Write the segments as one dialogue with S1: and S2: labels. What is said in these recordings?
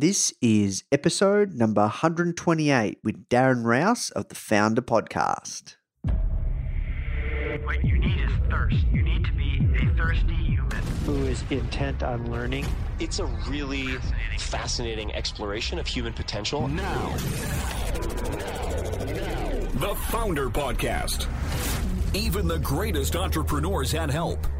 S1: This is episode number 128 with Darren Rowse of the Foundr Podcast.
S2: What you need is thirst. You need to be a thirsty human.
S3: who is intent on learning.
S4: It's a really fascinating exploration of human potential.
S5: Now, the Foundr Podcast. Even the greatest entrepreneurs had help.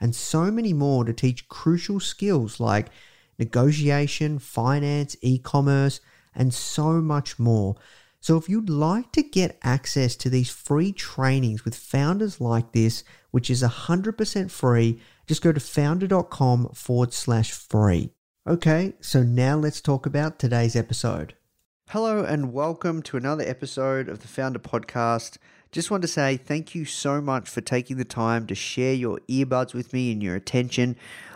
S1: and so many more to teach crucial skills like negotiation, finance, e commerce, and so much more. So, if you'd like to get access to these free trainings with founders like this, which is 100% free, just go to foundr.com forward slash free. Okay, so now let's talk about today's episode. Hello, and welcome to another episode of the Foundr Podcast. Just want to say thank you so much for taking the time to share your earbuds with me and your attention.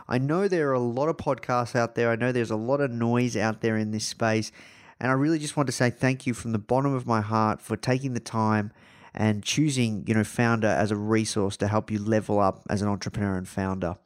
S1: I know there are a lot of podcasts out there, I know there's a lot of noise out there in this space, and I really just want to say thank you from the bottom of my heart for taking the time and choosing, you know, Foundr as a resource to help you level up as an entrepreneur and founder.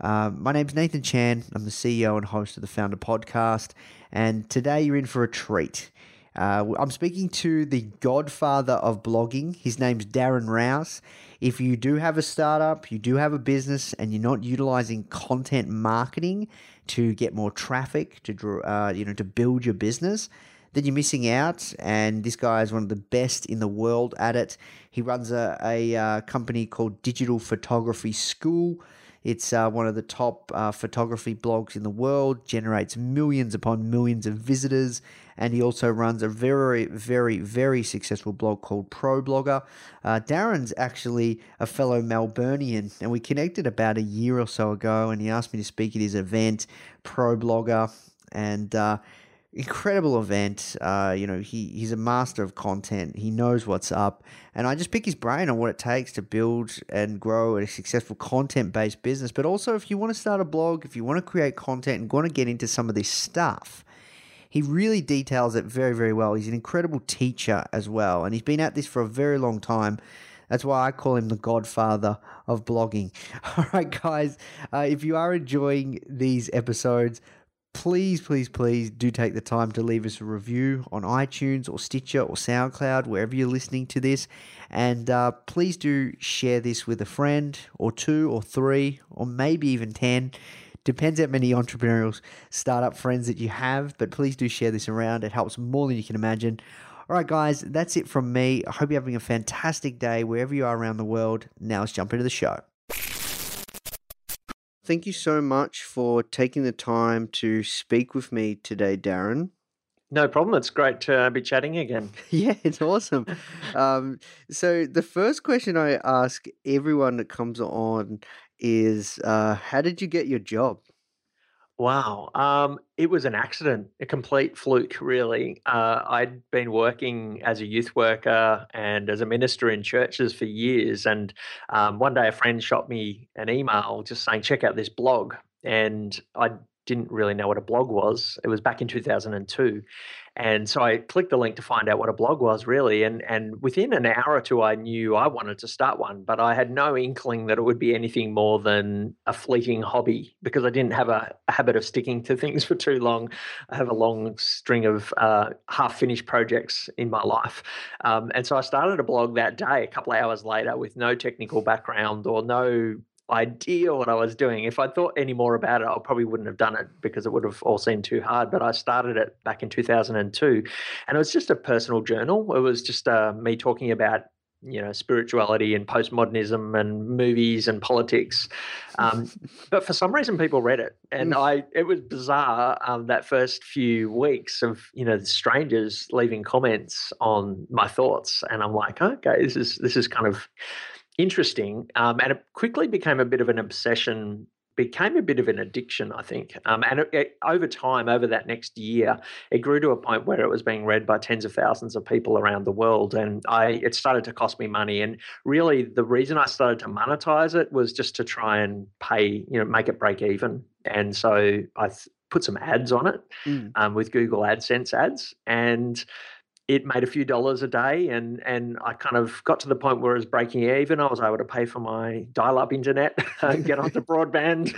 S1: Uh, my name's Nathan Chan. I'm the CEO and host of the Foundr Podcast, and today you're in for a treat. Uh, I'm speaking to the godfather of blogging. His name's Darren Rowse. If you do have a startup, you do have a business, and you're not utilizing content marketing to get more traffic to draw, uh, you know, to build your business, then you're missing out. And this guy is one of the best in the world at it. He runs a, a uh, company called Digital Photography School. It's uh, one of the top uh, photography blogs in the world, generates millions upon millions of visitors, and he also runs a very, very, very successful blog called Pro Blogger. Uh, Darren's actually a fellow Melburnian, and we connected about a year or so ago, and he asked me to speak at his event, Pro Blogger, and uh, incredible event. Uh, you know, he he's a master of content. He knows what's up, and I just pick his brain on what it takes to build and grow a successful content based business. But also, if you want to start a blog, if you want to create content and want to get into some of this stuff. He really details it very, very well. He's an incredible teacher as well, and he's been at this for a very long time. That's why I call him the godfather of blogging. All right, guys, uh, if you are enjoying these episodes, please, please, please do take the time to leave us a review on iTunes or Stitcher or SoundCloud, wherever you're listening to this. And uh, please do share this with a friend or two or three or maybe even 10. Depends how many entrepreneurial startup friends that you have, but please do share this around. It helps more than you can imagine. All right, guys, that's it from me. I hope you're having a fantastic day wherever you are around the world. Now let's jump into the show. Thank you so much for taking the time to speak with me today, Darren.
S3: No problem. It's great to be chatting again.
S1: Yeah, it's awesome. um, so, the first question I ask everyone that comes on is uh, How did you get your job?
S3: Wow. Um, it was an accident, a complete fluke, really. Uh, I'd been working as a youth worker and as a minister in churches for years. And um, one day a friend shot me an email just saying, check out this blog. And I didn't really know what a blog was. It was back in 2002. And so I clicked the link to find out what a blog was really. And, and within an hour or two, I knew I wanted to start one, but I had no inkling that it would be anything more than a fleeting hobby because I didn't have a, a habit of sticking to things for too long. I have a long string of uh, half finished projects in my life. Um, and so I started a blog that day, a couple of hours later, with no technical background or no idea what I was doing. If I thought any more about it, I probably wouldn't have done it because it would have all seemed too hard. But I started it back in 2002, and it was just a personal journal. It was just uh, me talking about you know spirituality and postmodernism and movies and politics um, but for some reason people read it and
S1: Mm.
S3: i it was bizarre um, that first few weeks of you know strangers leaving comments on my thoughts and i'm like okay this is this is kind of interesting um, and it quickly became a bit of an obsession became a bit of an addiction i think um, and it, it, over time over that next year it grew to a point where it was being read by tens of thousands of people around the world and i it started to cost me money and really the reason i started to monetize it was just to try and pay you know make it break even and so i th- put some ads on it
S1: Mm.
S3: um, with google adsense ads and it made a few dollars a day and and I kind of got to the point where it was breaking even. I was able to pay for my dial-up internet, get onto broadband,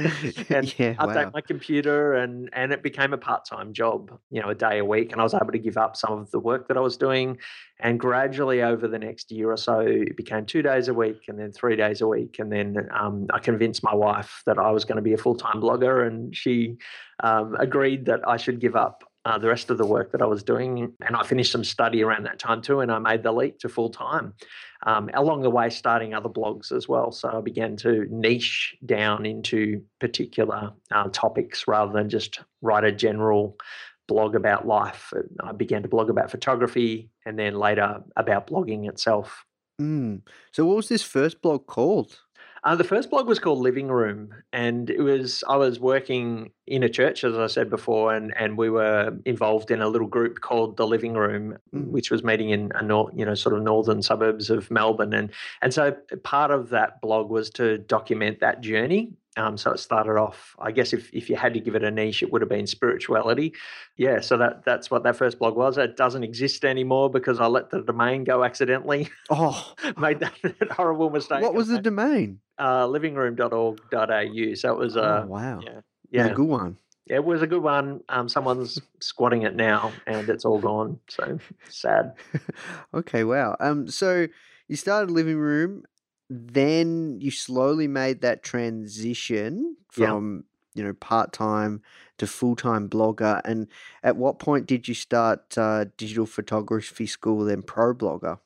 S3: and
S1: Yeah,
S3: update
S1: wow.
S3: my computer, and and it became a part-time job, you know, a day a week, and I was able to give up some of the work that I was doing, and gradually over the next year or so, it became two days a week, and then three days a week, and then um, I convinced my wife that I was going to be a full-time blogger, and she um, agreed that I should give up uh, the rest of the work that I was doing. And I finished some study around that time too, and I made the leap to full time. Um, along the way, starting other blogs as well. So I began to niche down into particular uh, topics rather than just write a general blog about life. I began to blog about photography and then later about blogging itself.
S1: Mm. So, what was this first blog called?
S3: Uh, the first blog was called Living Room, and it was I was working in a church, as I said before, and and we were involved in a little group called the Living Room,
S1: Mm.
S3: which was meeting in a nor- you know sort of northern suburbs of Melbourne, and and so part of that blog was to document that journey. Um, so it started off, I guess, if if you had to give it a niche, it would have been spirituality. Yeah, so that that's what that first blog was. It doesn't exist anymore because I let the domain go accidentally.
S1: Oh,
S3: Made that, that horrible mistake.
S1: what was the domain?
S3: uh, livingroom.org.au. So it was, uh,
S1: oh, wow.
S3: yeah, yeah,
S1: a good one.
S3: it was a good one. Um, someone's squatting it now, and it's all gone. So sad.
S1: okay, wow. Um, so you started living room, then you slowly made that transition
S3: Yeah.
S1: from you know part time to full time blogger. And at what point did you start uh, digital photography school, then pro blogger?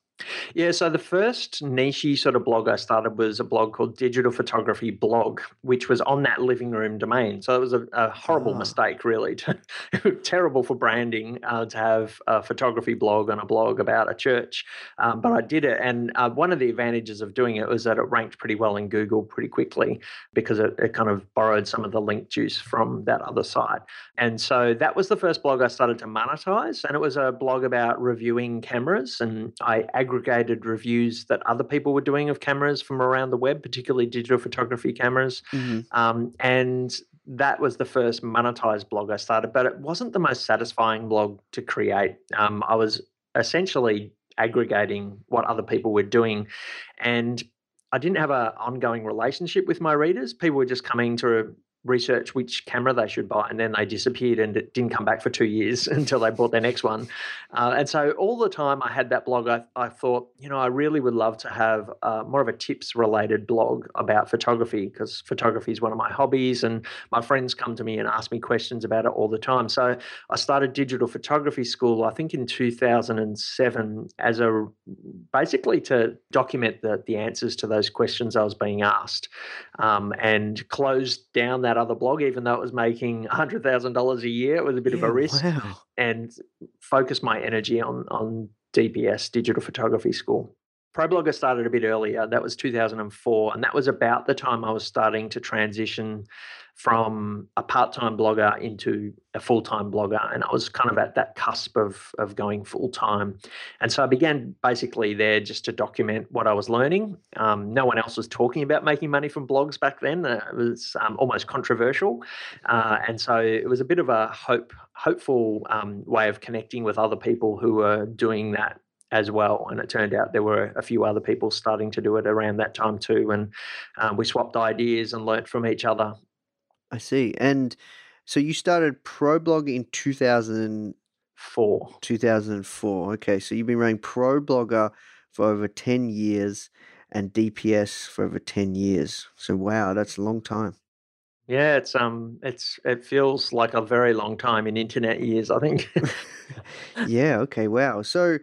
S3: Yeah, so the first niche sort of blog I started was a blog called Digital Photography Blog, which was on that living room domain. So it was a, a horrible
S1: Ah.
S3: mistake, really. Terrible for branding uh, to have a photography blog on a blog about a church. Um, but I did it. And uh, one of the advantages of doing it was that it ranked pretty well in Google pretty quickly because it, it kind of borrowed some of the link juice from that other site. And so that was the first blog I started to monetize. And it was a blog about reviewing cameras. And I aggregated reviews that other people were doing of cameras from around the web, particularly digital photography cameras.
S1: Mm-hmm.
S3: Um, and that was the first monetized blog I started, but it wasn't the most satisfying blog to create. Um, I was essentially aggregating what other people were doing. And I didn't have an ongoing relationship with my readers. People were just coming to research which camera they should buy, and then they disappeared and it didn't come back for two years until they bought their next one. Uh, and so all the time I had that blog, I, I thought, you know, I really would love to have uh, more of a tips related blog about photography because photography is one of my hobbies, and my friends come to me and ask me questions about it all the time. So I started digital photography school, I think in 2007, as a basically to document the, the answers to those questions I was being asked um, and closed down that other blog, even though it was making $100,000 a year. It was a bit of a risk
S1: Wow.
S3: and focus my energy on, on DPS, Digital Photography School. ProBlogger started a bit earlier. That was 2004. And that was about the time I was starting to transition from a part time blogger into a full time blogger. And I was kind of at that cusp of, of going full time. And so I began basically there just to document what I was learning. Um, no one else was talking about making money from blogs back then. Uh, it was um, almost controversial. Uh, and so it was a bit of a hope, hopeful um, way of connecting with other people who were doing that as well. And it turned out there were a few other people starting to do it around that time too. And um, we swapped ideas and learnt from each other.
S1: I see. And so you started ProBlog in 2004. 2004. Okay. So you've been running ProBlogger for over 10 years and DPS for over 10 years. So wow, that's a long time.
S3: Yeah, it's um it's it feels like a very long time in internet years, I think.
S1: yeah, okay, wow. So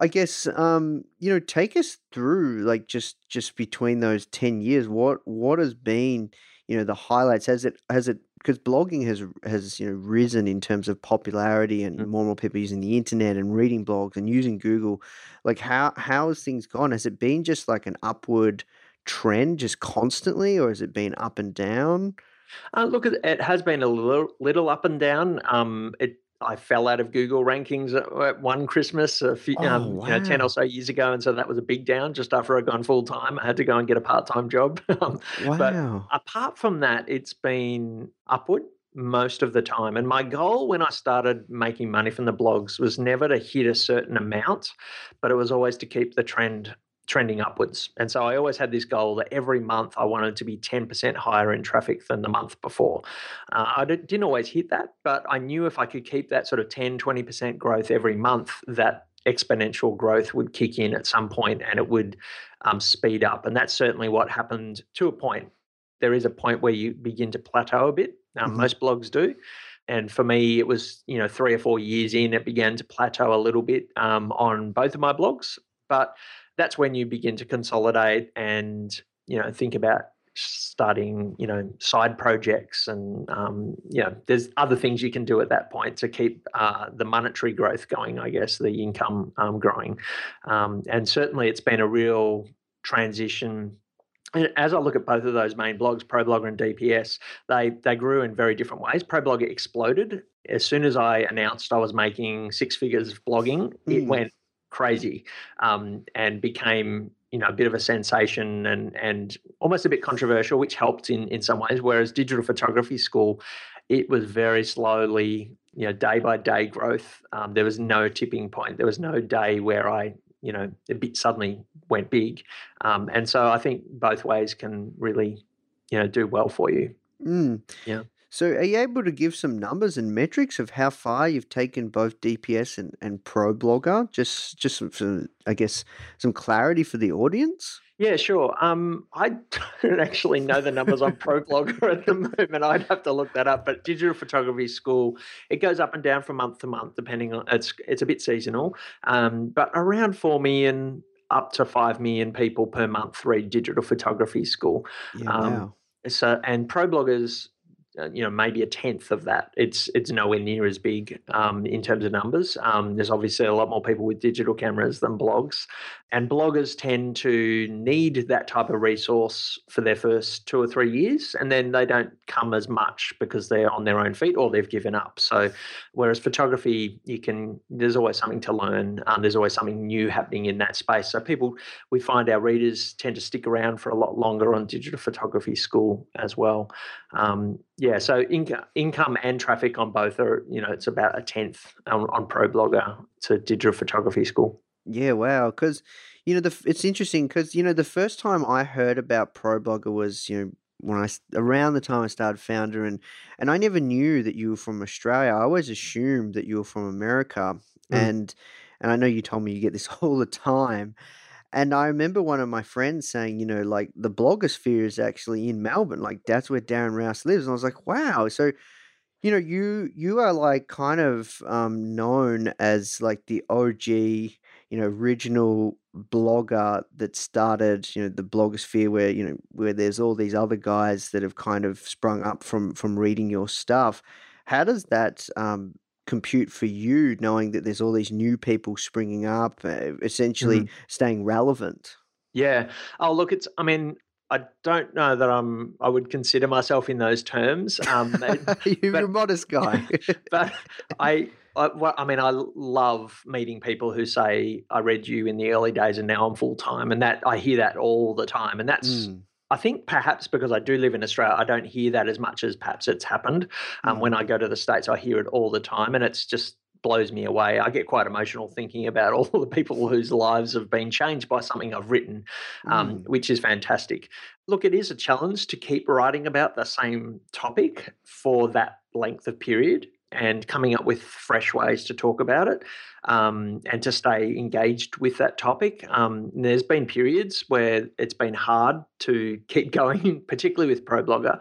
S1: I guess um, you know, take us through like just just between those ten years. What what has been you know the highlights? Has it has it because blogging has has you know risen in terms of popularity and
S3: Mm.
S1: more and more people using the internet and reading blogs and using Google. Like how how has things gone? Has it been just like an upward trend just constantly, or has it been up and down?
S3: Uh, look, it it has been a little, little up and down. Um, it I fell out of Google rankings at, at one Christmas a few,
S1: Oh
S3: um, you know, ten or so years ago, and so that was a big down. Just after I'd gone full time, I had to go and get a part time job. Um, but apart from that, it's been upward most of the time. And my goal when I started making money from the blogs was never to hit a certain amount, but it was always to keep the trend trending upwards. And so I always had this goal that every month I wanted to be 10% higher in traffic than the month before. Uh, I did- didn't always hit that, but I knew if I could keep that sort of 10, 20% growth every month, that exponential growth would kick in at some point and it would um, speed up. And that's certainly what happened to a point. There is a point where you begin to plateau a bit. Um,
S1: hmm
S3: most blogs do. And for me, it was you know three or four years in, it began to plateau a little bit um, on both of my blogs. But that's when you begin to consolidate and you know think about starting you know side projects and um, you know there's other things you can do at that point to keep uh, the monetary growth going i guess the income um, growing um, and certainly it's been a real transition and as I look at both of those main blogs, ProBlogger and DPS, they they grew in very different ways. ProBlogger exploded as soon as I announced I was making six figures of blogging. It
S1: Mm.
S3: went crazy um, and became you know a bit of a sensation and and almost a bit controversial, which helped in in some ways. Whereas digital photography school, it was very slowly, you know, day by day growth. Um, there was no tipping point. There was no day where I you know a bit suddenly went big um, and so I think both ways can really, you know, do well for you.
S1: Mm.
S3: Yeah.
S1: So, are you able to give some numbers and metrics of how far you've taken both DPS and, and Pro Blogger? Just, just some, I guess, some clarity for the audience.
S3: Yeah, sure. Um, I don't actually know the numbers on Pro Blogger at the moment. I'd have to look that up. But digital photography school, it goes up and down from month to month, depending on it's it's a bit seasonal. Um, but around four million up to five million people per month read digital photography school.
S1: Yeah,
S3: Um,
S1: wow.
S3: so and pro bloggers you know maybe a tenth of that. It's it's nowhere near as big um, in terms of numbers. Um, there's obviously a lot more people with digital cameras than blogs and bloggers tend to need that type of resource for their first two or three years and then they don't come as much because they're on their own feet or they've given up so whereas photography you can there's always something to learn um, there's always something new happening in that space so people we find our readers tend to stick around for a lot longer on digital photography school as well. Um, yeah, so inco- income and traffic on both are, you know, it's about a tenth on, on ProBlogger to digital photography school.
S1: Yeah, wow. Because you know, the f- it's interesting because you know the first time I heard about Pro Blogger was you know when I s- around the time I started Foundr, and and I never knew that you were from Australia. I always assumed that you were from America,
S3: Mm.
S1: and and I know you told me you get this all the time. And I remember one of my friends saying, you know, like the blogosphere is actually in Melbourne. Like that's where Darren Rowse lives. And I was like, wow. So you know, you you are like kind of um, known as like the OG, you know, original blogger that started, you know, the blogosphere where you know where there's all these other guys that have kind of sprung up from from reading your stuff. How does that um, compute for you knowing that there's all these new people springing up, uh, essentially
S3: Mhm.
S1: staying relevant?
S3: Yeah. Oh, look, it's. I mean, I don't know that I'm. I would consider myself in those terms. Um,
S1: You're
S3: but-
S1: a modest guy.
S3: but I, I, well, I mean, I love meeting people who say, "I read you in the early days, and now I'm full time," and that I hear that all the time, and that's.
S1: Mm,
S3: I think perhaps because I do live in Australia, I don't hear that as much as perhaps it's happened. Um,
S1: Mm.
S3: When I go to the States, I hear it all the time, and it's just blows me away. I get quite emotional thinking about all the people whose lives have been changed by something I've written, um,
S1: Mm.
S3: which is fantastic. Look, it is a challenge to keep writing about the same topic for that length of period and coming up with fresh ways to talk about it um, and to stay engaged with that topic. Um, there's been periods where it's been hard to keep going, particularly with ProBlogger.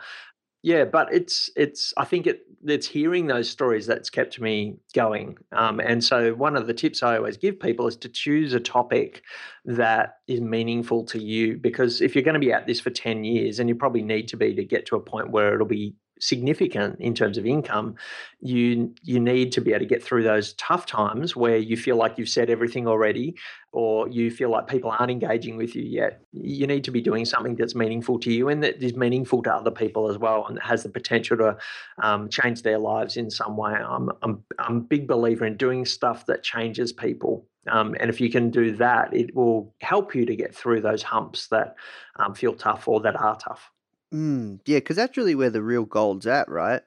S3: Yeah, but it's it's. I think it it's hearing those stories that's kept me going. Um, and so one of the tips I always give people is to choose a topic that is meaningful to you. Because if you're going to be at this for ten years, and you probably need to be to get to a point where it'll be significant in terms of income, you you need to be able to get through those tough times where you feel like you've said everything already, or you feel like people aren't engaging with you yet. You need to be doing something that's meaningful to you and that is meaningful to other people as well, and has the potential to um, change their lives in some way. I'm I'm I'm a big believer in doing stuff that changes people. Um, and if you can do that, it will help you to get through those humps that um, feel tough or that are tough.
S1: Mm, yeah, because that's really where the real gold's at, right?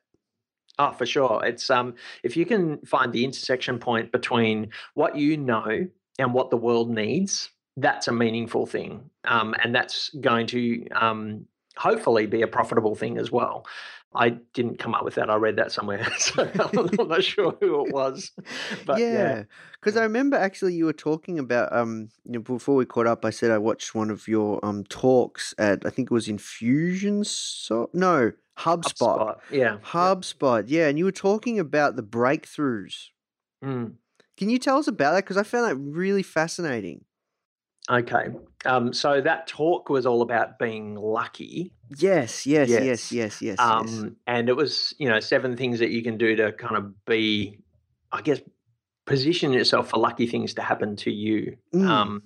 S3: Oh, for sure. It's um if you can find the intersection point between what you know and what the world needs, that's a meaningful thing. Um, and that's going to um hopefully be a profitable thing as well. I didn't come up with that. I read that somewhere, so I'm not sure who it was. But yeah,
S1: yeah, because I remember actually you were talking about um you know before we caught up. I said I watched one of your um talks at I think it was Infusion. So no, HubSpot.
S3: HubSpot. Yeah.
S1: HubSpot. Yeah, and you were talking about the breakthroughs.
S3: Mm.
S1: Can you tell us about that? Because I found that really fascinating.
S3: Okay. Um, so that talk was all about being lucky
S1: Yes, yes, yes,
S3: Yes.
S1: yes, yes, yes.
S3: um, and it was you know seven things that you can do to kind of be i guess position yourself for lucky things to happen to you
S1: Mm.
S3: um,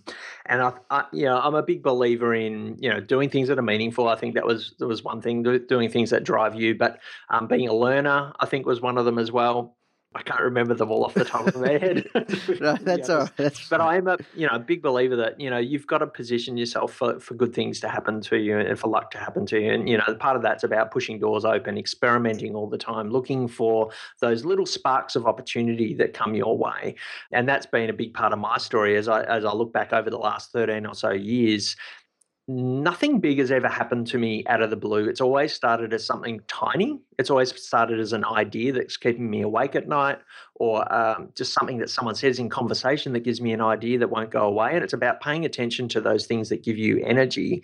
S3: and I, I you know i'm a big believer in you know doing things that are meaningful i think that was that was one thing do, doing things that drive you but um, being a learner i think was one of them as well i can't remember them all off the top of my head
S1: no, that's all That's
S3: But. I'm a you know a big believer that you know you've got to position yourself for, for good things to happen to you and for luck to happen to you. And you know part of that's about pushing doors open, experimenting all the time, looking for those little sparks of opportunity that come your way. And that's been a big part of my story as I as I look back over the last 13 or so years. Nothing big has ever happened to me out of the blue. It's always started as something tiny. It's always started as an idea that's keeping me awake at night, or um, just something that someone says in conversation that gives me an idea that won't go away. And it's about paying attention to those things that give you energy,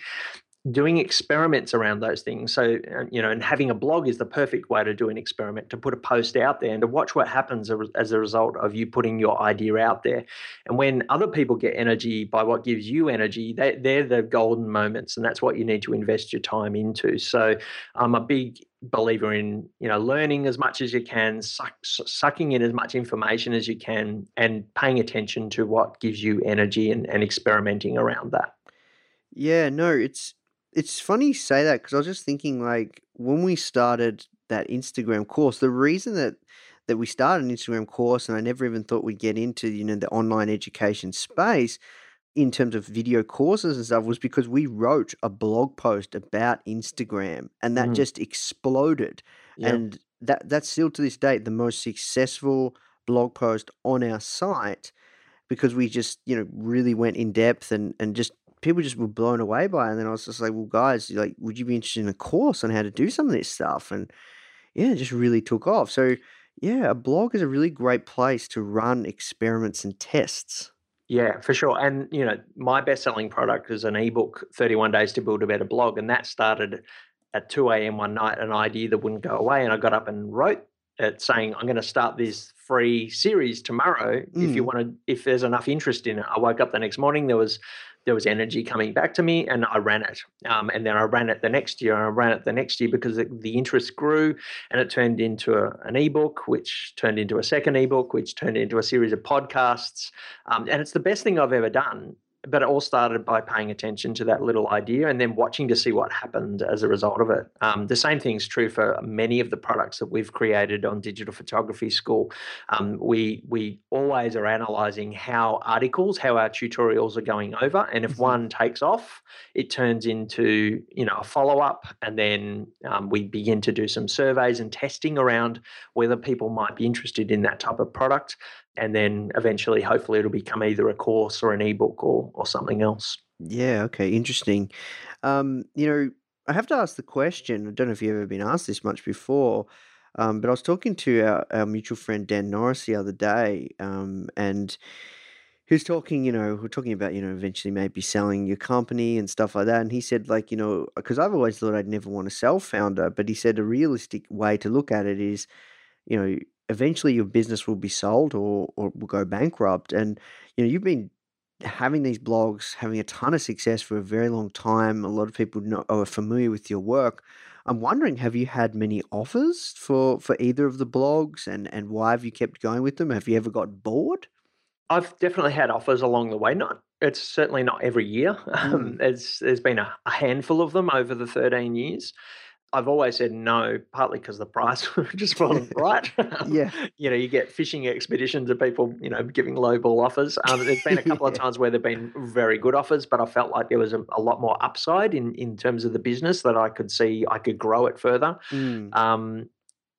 S3: doing experiments around those things. So, you know, and having a blog is the perfect way to do an experiment, to put a post out there and to watch what happens as a result of you putting your idea out there. And when other people get energy by what gives you energy, they, they're the golden moments. And that's what you need to invest your time into. So, I'm a big believer in you know learning as much as you can suck, sucking in as much information as you can and paying attention to what gives you energy and, and experimenting around that
S1: Yeah, no, it's it's funny you say that because I was just thinking like when we started that Instagram course, the reason that that we started an Instagram course and I never even thought we'd get into, you know, the online education space in terms of video courses and stuff was because we wrote a blog post about Instagram and that
S3: Mm.
S1: just exploded.
S3: Yeah.
S1: And that that's still to this date the most successful blog post on our site because we just, you know, really went in depth and and just people just were blown away by it. And then I was just like, well, guys, like, would you be interested in a course on how to do some of this stuff? And yeah, it just really took off. So yeah, a blog is a really great place to run experiments and tests.
S3: Yeah, for sure. And you know, my best-selling product is an ebook, 31 Days to Build a Better Blog, and that started at 2 a.m. one night, an idea that wouldn't go away, and I got up and wrote it, saying, "I'm going to start this free series tomorrow if you
S1: Mm.
S3: want to if there's enough interest in it i woke up the next morning there was there was energy coming back to me and i ran it. Um, and then i ran it the next year and i ran it the next year because the, the interest grew and it turned into a, an ebook which turned into a second ebook which turned into a series of podcasts. Um, and it's the best thing i've ever done but it all started by paying attention to that little idea and then watching to see what happened as a result of it. Um, the same thing's true for many of the products that we've created on Digital Photography School. Um, we we always are analysing how articles, how our tutorials are going over, and if
S1: Mhm.
S3: one takes off, it turns into you know a follow up, and then um, we begin to do some surveys and testing around whether people might be interested in that type of product and then eventually hopefully it'll become either a course or an ebook or or something else
S1: Yeah, okay, interesting. Um, you know, I have to ask the question. I don't know if you've ever been asked this much before, um, but I was talking to our, our mutual friend Dan Norris the other day, um, and he was talking, you know, we're talking about, you know, eventually maybe selling your company and stuff like that. And he said, like, you know, because I've always thought I'd never want to sell foundr, but he said a realistic way to look at it is, you know, eventually your business will be sold or or will go bankrupt. And, you know, you've been having these blogs, having a ton of success for a very long time. A lot of people know, are familiar with your work. I'm wondering, have you had many offers for for either of the blogs, and and why have you kept going with them? Have you ever got bored?
S3: i've definitely had offers along the way not it's certainly not every year um, there's there's been a, a handful of them over the 13 years I've always said no, partly because the price just wasn't right.
S1: Yeah.
S3: you know, you get fishing expeditions of people, you know, giving lowball offers. Um, there's been a couple of times where there've been very good offers, but I felt like there was a, a lot more upside in in terms of the business that I could see I could grow it further.
S1: Mm,
S3: Um,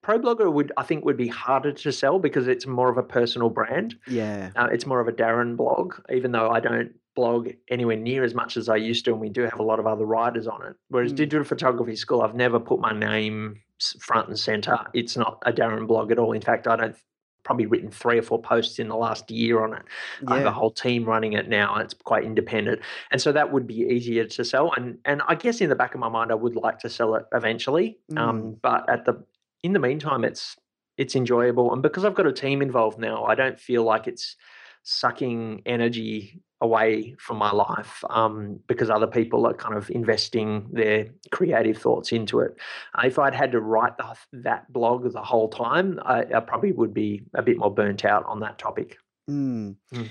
S3: ProBlogger would I think would be harder to sell because it's more of a personal brand.
S1: yeah.
S3: Uh, it's more of a Darren blog, even though I don't blog anywhere near as much as I used to, and we do have a lot of other writers on it. Whereas
S1: Mm.
S3: Digital Photography School, I've never put my name front and center. It's not a Darren blog at all. In fact, I don't probably written three or four posts in the last year on it. I have a whole team running it now. and It's quite independent, and so that would be easier to sell. And and I guess in the back of my mind, I would like to sell it eventually. Um, but at the in the meantime, it's it's enjoyable, and because I've got a team involved now, I don't feel like it's sucking energy away from my life um, because other people are kind of investing their creative thoughts into it. If I'd had to write the, that blog the whole time, I, I probably would be a bit more burnt out on that topic.
S1: Mm.
S3: Mm.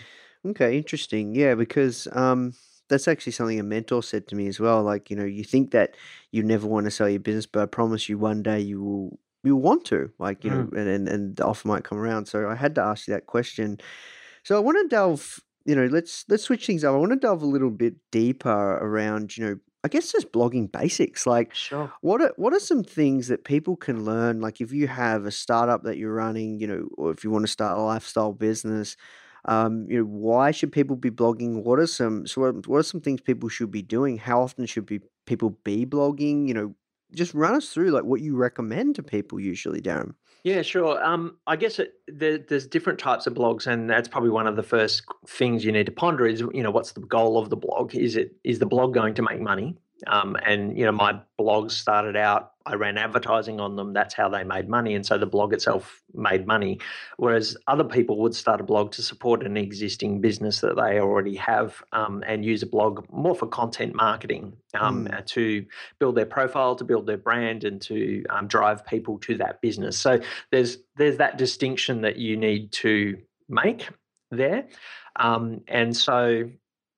S1: Okay, interesting. Yeah, because um, that's actually something a mentor said to me as well. Like, you know, you think that you never want to sell your business, but I promise you one day you will you'll want to. Like, you know, and, and and the offer might come around. So I had to ask you that question. So I want to delve, you know, let's let's switch things up. I want to delve a little bit deeper around, you know, I guess just blogging basics. Like
S3: Sure.
S1: what are what are some things that people can learn? Like if you have a startup that you're running, you know, or if you want to start a lifestyle business, um, you know, why should people be blogging? What are some so what, what are some things people should be doing? How often should be people be blogging? You know, just run us through like what you recommend to people usually, Darren.
S3: Yeah, sure. Um, I guess it, there, there's different types of blogs, and that's probably one of the first things you need to ponder is, you know, what's the goal of the blog? Is it is the blog going to make money? Um, and you know, my blogs started out. I ran advertising on them. That's how they made money, and so the blog itself made money. Whereas other people would start a blog to support an existing business that they already have, um, and use a blog more for content marketing um,
S1: Mm.
S3: to build their profile, to build their brand, and to um, drive people to that business. So there's there's that distinction that you need to make there, um, and so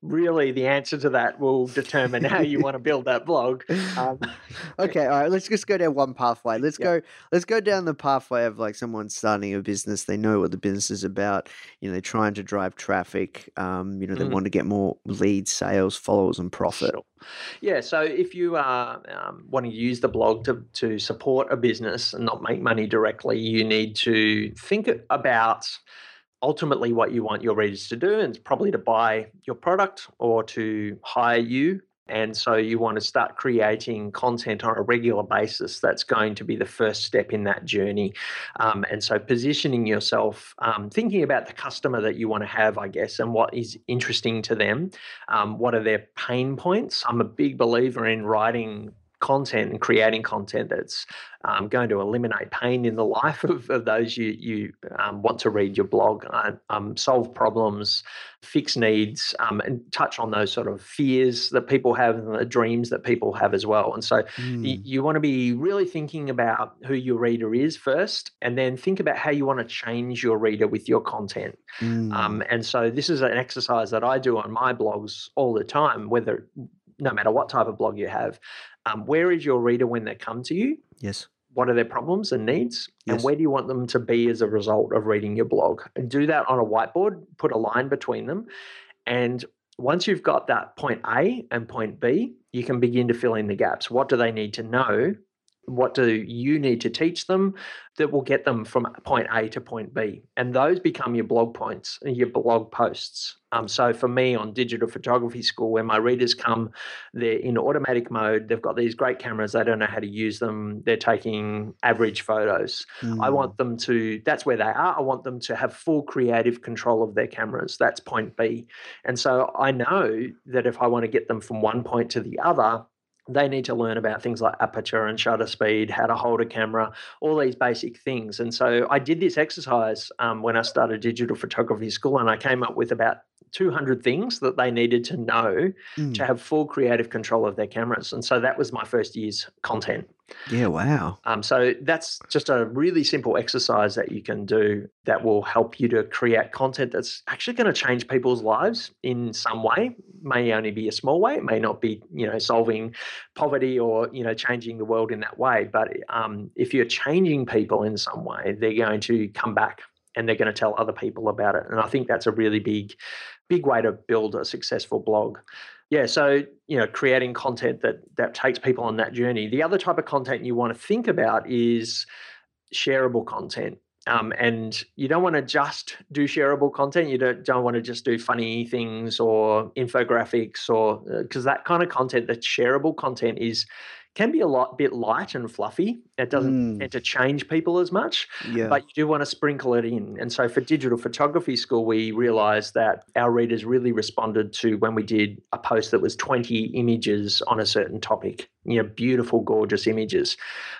S3: really the answer to that will determine how you want to build that blog. Um,
S1: okay, all right. Let's just go down one pathway. Let's
S3: Yeah.
S1: go. Let's go down the pathway of like someone starting a business. They know what the business is about. You know, they're trying to drive traffic. Um, you know, they
S3: Mm.
S1: want to get more leads, sales, followers, and profit.
S3: Sure. Yeah, so if you are um, wanting to use the blog to, to support a business and not make money directly, you need to think about ultimately what you want your readers to do, it's probably to buy your product or to hire you. And so you want to start creating content on a regular basis. That's going to be the first step in that journey. Um, and so positioning yourself, um, thinking about the customer that you want to have, I guess, and what is interesting to them um, what are their pain points? I'm a big believer in writing content and creating content that's um, going to eliminate pain in the life of, of those you you um, want to read your blog, uh, um, solve problems, fix needs, um, and touch on those sort of fears that people have and the dreams that people have as well. And so
S1: Mm.
S3: you, you want to be really thinking about who your reader is first, and then think about how you want to change your reader with your content.
S1: Mm.
S3: Um, and so this is an exercise that I do on my blogs all the time, whether no matter what type of blog you have. Um, where is your reader when they come to you?
S1: yes.
S3: What are their problems and needs? And where do you want them to be as a result of reading your blog? And do that on a whiteboard, put a line between them. And once you've got that point A and point B, you can begin to fill in the gaps. What do they need to know? What do you need to teach them that will get them from point A to point B? And those become your blog points, and your blog posts. Um, so for me on Digital Photography School, where my readers come, they're in automatic mode. They've got these great cameras. They don't know how to use them. They're taking average photos. I
S1: Mm.
S3: want them to, that's where they are. I want them to have full creative control of their cameras. That's point B. And so I know that if I want to get them from one point to the other, they need to learn about things like aperture and shutter speed, how to hold a camera, all these basic things. And so I did this exercise um, when I started digital photography school, and I came up with about 200 things that they needed to know
S1: Mm.
S3: to have full creative control of their cameras. And so that was my first year's content.
S1: Yeah. Wow.
S3: Um, so that's just a really simple exercise that you can do that will help you to create content that's actually going to change people's lives in some way. May only be a small way. It may not be, you know, solving poverty or you know changing the world in that way. But um, if you're changing people in some way, they're going to come back and they're going to tell other people about it. And I think that's a really big, big way to build a successful blog. Yeah, so you know, creating content that that takes people on that journey. The other type of content you want to think about is shareable content. Um, and you don't want to just do shareable content. You don't, don't want to just do funny things or infographics or because that kind of content, that shareable content is can be a lot bit light and fluffy. It doesn't
S1: Mm.
S3: tend to change people as much
S1: Yeah.
S3: but you do want to sprinkle it in. And so for digital photography school, we realized that our readers really responded to when we did a post that was 20 images on a certain topic, you know, beautiful, gorgeous images.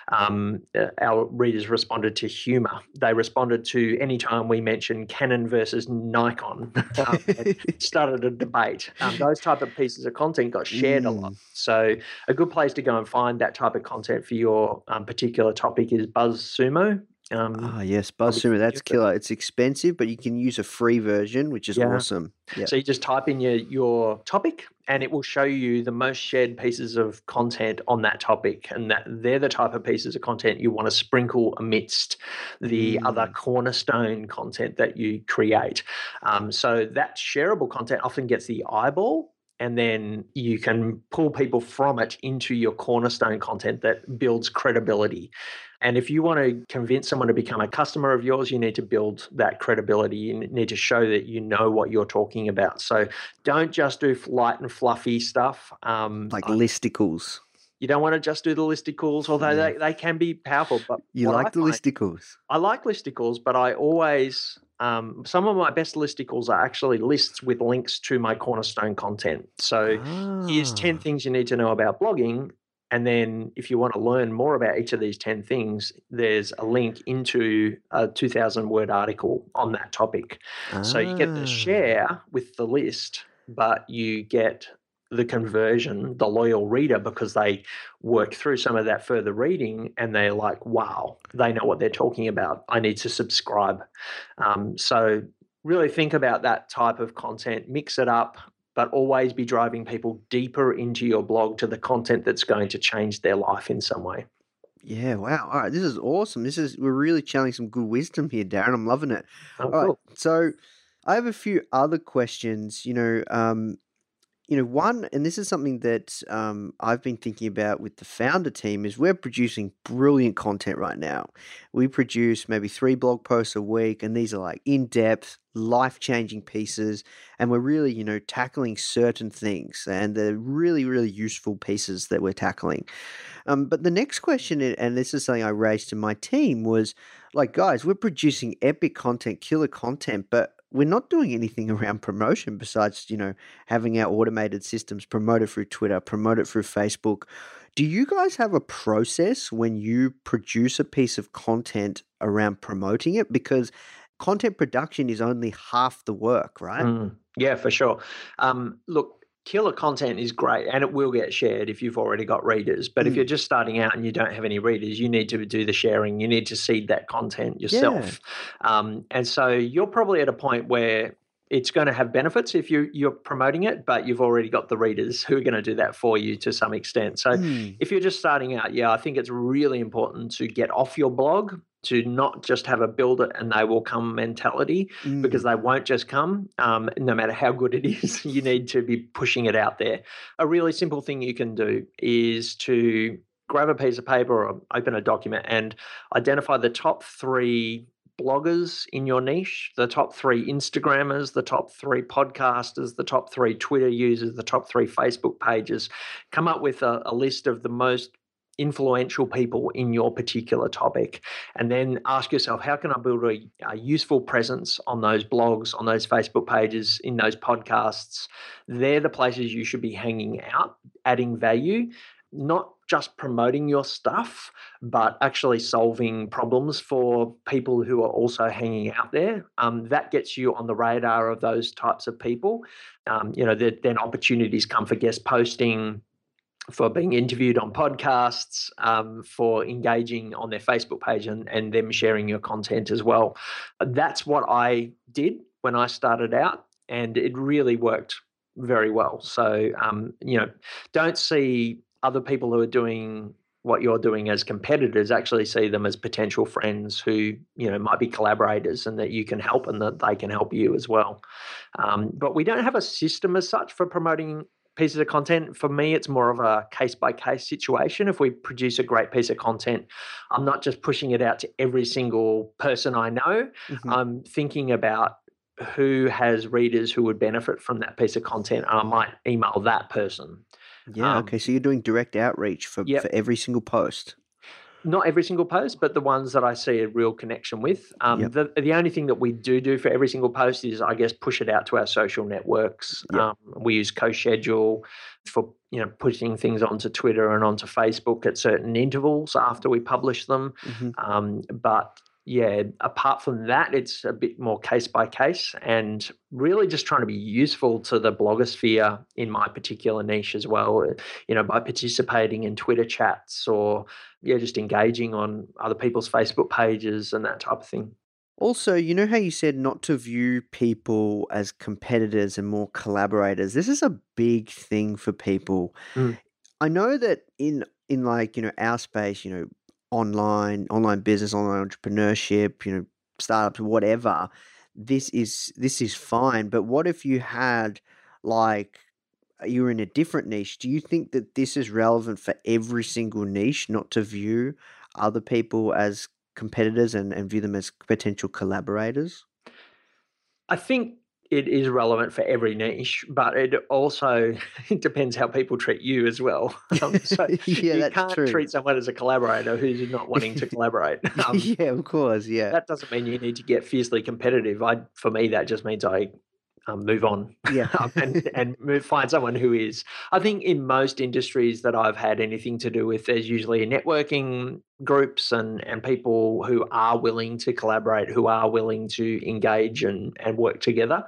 S3: Um, uh, our readers responded to humor. They responded to any time we mentioned Canon versus Nikon. um, started a debate. Um, those type of pieces of content got shared a lot. So a good place to go and find that type of content for your um, particular topic is BuzzSumo. Um,
S1: Ah, yes, BuzzSumo. That's killer. It's expensive, but you can use a free version, which is
S3: Yeah.
S1: awesome. Yeah.
S3: So you just type in your your topic, and it will show you the most shared pieces of content on that topic, and that they're the type of pieces of content you want to sprinkle amidst the other
S1: Mm.
S3: cornerstone content that you create. Um, so that shareable content often gets the eyeball. And then you can pull people from it into your cornerstone content that builds credibility. And if you want to convince someone to become a customer of yours, you need to build that credibility. You need to show that you know what you're talking about. So don't just do light and fluffy stuff. Um,
S1: like listicles.
S3: you don't want to just do the listicles, although
S1: Yeah.
S3: they, they can be powerful. But
S1: You
S3: what I
S1: like the
S3: find-
S1: listicles.
S3: I like listicles, but I always um, some of my best listicles are actually lists with links to my cornerstone content. So here's 10
S1: Ah.
S3: things you need to know about blogging. And then if you want to learn more about each of these 10 things, there's a link into a 2000 word article on that topic. So you get
S1: Ah.
S3: the share with the list, but you get the conversion, the loyal reader, because they work through some of that further reading and they're like, wow, they know what they're talking about. I need to subscribe. Um, so really think about that type of content, mix it up, but always be driving people deeper into your blog to the content that's going to change their life in some way.
S1: Yeah, wow. All right, this is awesome. This is we're really channeling some good wisdom here, Darren. I'm loving it.
S3: Oh,
S1: All right,
S3: cool.
S1: so I have a few other questions. You know, um, you know, one, and this is something that um, I've been thinking about with the foundr team, is we're producing brilliant content right now. We produce maybe three blog posts a week, and these are like in depth, life changing pieces, and we're really, you know, tackling certain things, and they're really, really useful pieces that we're tackling. Um, but the next question, and this is something I raised to my team, was like, guys, we're producing epic content, killer content, but we're not doing anything around promotion besides, you know, having our automated systems promote it through Twitter, promote it through Facebook. Do you guys have a process when you produce a piece of content around promoting it? Because content production is only half the work, right?
S3: Mm, yeah, for sure. Um, look, killer content is great and it will get shared if you've already got readers. But if
S1: Mm.
S3: you're just starting out and you don't have any readers, you need to do the sharing. You need to seed that content yourself. Um, and so you're probably at a point where it's going to have benefits if you, you're promoting it, but you've already got the readers who are going to do that for you to some extent. So
S1: Mm.
S3: if you're just starting out, yeah, I think it's really important to get off your blog, to not just have a build it and they will come mentality
S1: Mm.
S3: because they won't just come um, no matter how good it is. You need to be pushing it out there. A really simple thing you can do is to grab a piece of paper or open a document and identify the top three bloggers in your niche, the top three Instagrammers, the top three podcasters, the top three Twitter users, the top three Facebook pages. Come up with a, a list of the most influential people in your particular topic. And then ask yourself how can i build a, a, useful presence on those blogs on those facebook pages in those podcasts? They're the places you should be hanging out adding value not just promoting your stuff but actually solving problems for people who are also hanging out there. Um, that gets you on the radar of those types of people. Um, you know then opportunities come for guest posting for being interviewed on podcasts, um, for engaging on their Facebook page and, and them sharing your content as well. That's what I did when I started out, and it really worked very well. So, um, you know, don't see other people who are doing what you're doing as competitors actually see them as potential friends who you know might be collaborators and that you can help and that they can help you as well um, but we don't have a system as such for promoting pieces of content. For me, it's more of a case by case situation. If we produce a great piece of content, I'm not just pushing it out to every single person I know.
S1: Mhm.
S3: I'm thinking about who has readers who would benefit from that piece of content. And I might email that person.
S1: Yeah.
S3: um,
S1: okay. So you're doing direct outreach for,
S3: Yep.
S1: for every single post.
S3: Not every single post, but the ones that I see a real connection with. Um,
S1: Yep.
S3: the, the only thing that we do do for every single post is, I guess, push it out to our social networks.
S1: Yep.
S3: Um, we use CoSchedule for you know pushing things onto Twitter and onto Facebook at certain intervals after we publish them.
S1: Mhm.
S3: Um, but yeah, apart from that, it's a bit more case by case and really just trying to be useful to the blogosphere in my particular niche as well. uh, You know, by participating in Twitter chats or yeah, just engaging on other people's Facebook pages and that type of thing.
S1: Also, you know how you said not to view people as competitors and more collaborators. This is a big thing for people.
S3: Mm.
S1: I know that in in like, you know, our space, you know, online, online business, online entrepreneurship, you know, startups, whatever, this is this is fine. But what if you had like uh, you were in a different niche? Do you think that this is relevant for every single niche, not to view other people as competitors and, and view them as potential collaborators?
S3: I think it is relevant for every niche, but it also it depends how people treat you as well. Um, so
S1: Yeah,
S3: you can't
S1: true.
S3: treat someone as a collaborator who's not wanting to collaborate. Um,
S1: yeah, of course. Yeah.
S3: that doesn't mean you need to get fiercely competitive. I, for me, that just means I um, move on
S1: yeah.
S3: um, and and move, find someone who is. I think in most industries that I've had anything to do with, there's usually networking groups and and people who are willing to collaborate, who are willing to engage and and work together.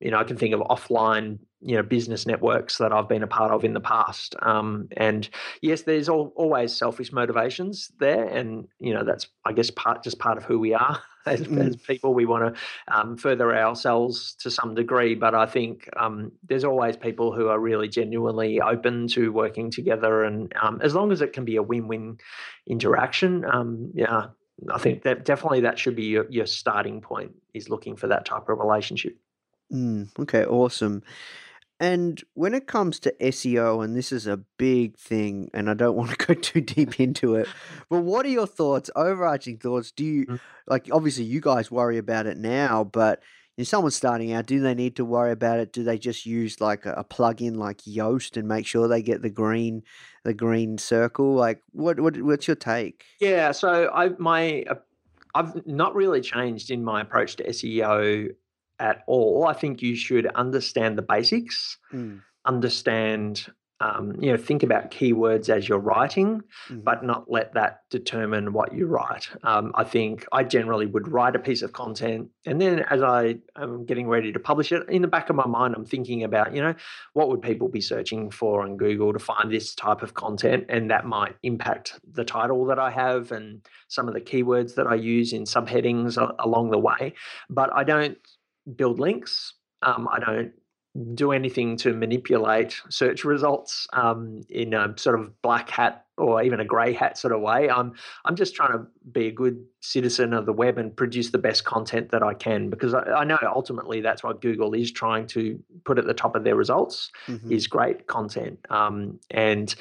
S3: You know, I can think of offline, you know, business networks that I've been a part of in the past. Um, and yes, there's all, always selfish motivations there, and you know that's I guess part just part of who we are as,
S1: Mm.
S3: as people. We want to um, further ourselves to some degree, but I think um, there's always people who are really genuinely open to working together, and um, as long as it can be a win-win interaction, um, yeah, I think that definitely that should be your, your starting point is looking for that type of relationship.
S1: Mm, okay, awesome. And when it comes to SEO, and this is a big thing, and I don't want to go too deep into it, but what are your thoughts, overarching thoughts? Do you,
S3: Mm.
S1: like, obviously you guys worry about it now, but if someone's starting out, do they need to worry about it? Do they just use like a, a plugin like Yoast and make sure they get the green, the green circle? Like, what, what what's your take?
S3: Yeah, so I my uh, I've not really changed in my approach to SEO at all. I think you should understand the basics,
S1: Mm,
S3: understand, um, you know, think about keywords as you're writing,
S1: mhm.
S3: but not let that determine what you write. Um, I think I generally would write a piece of content, and then as I am getting ready to publish it, in the back of my mind, I'm thinking about, you know, what would people be searching for on Google to find this type of content, and that might impact the title that I have and some of the keywords that I use in subheadings along the way. But I don't build links. Um, I don't do anything to manipulate search results um, in a sort of black hat or even a grey hat sort of way. I'm I'm just trying to be a good citizen of the web and produce the best content that I can because I, I know ultimately that's what Google is trying to put at the top of their results
S1: Mhm.
S3: is great content. Um, and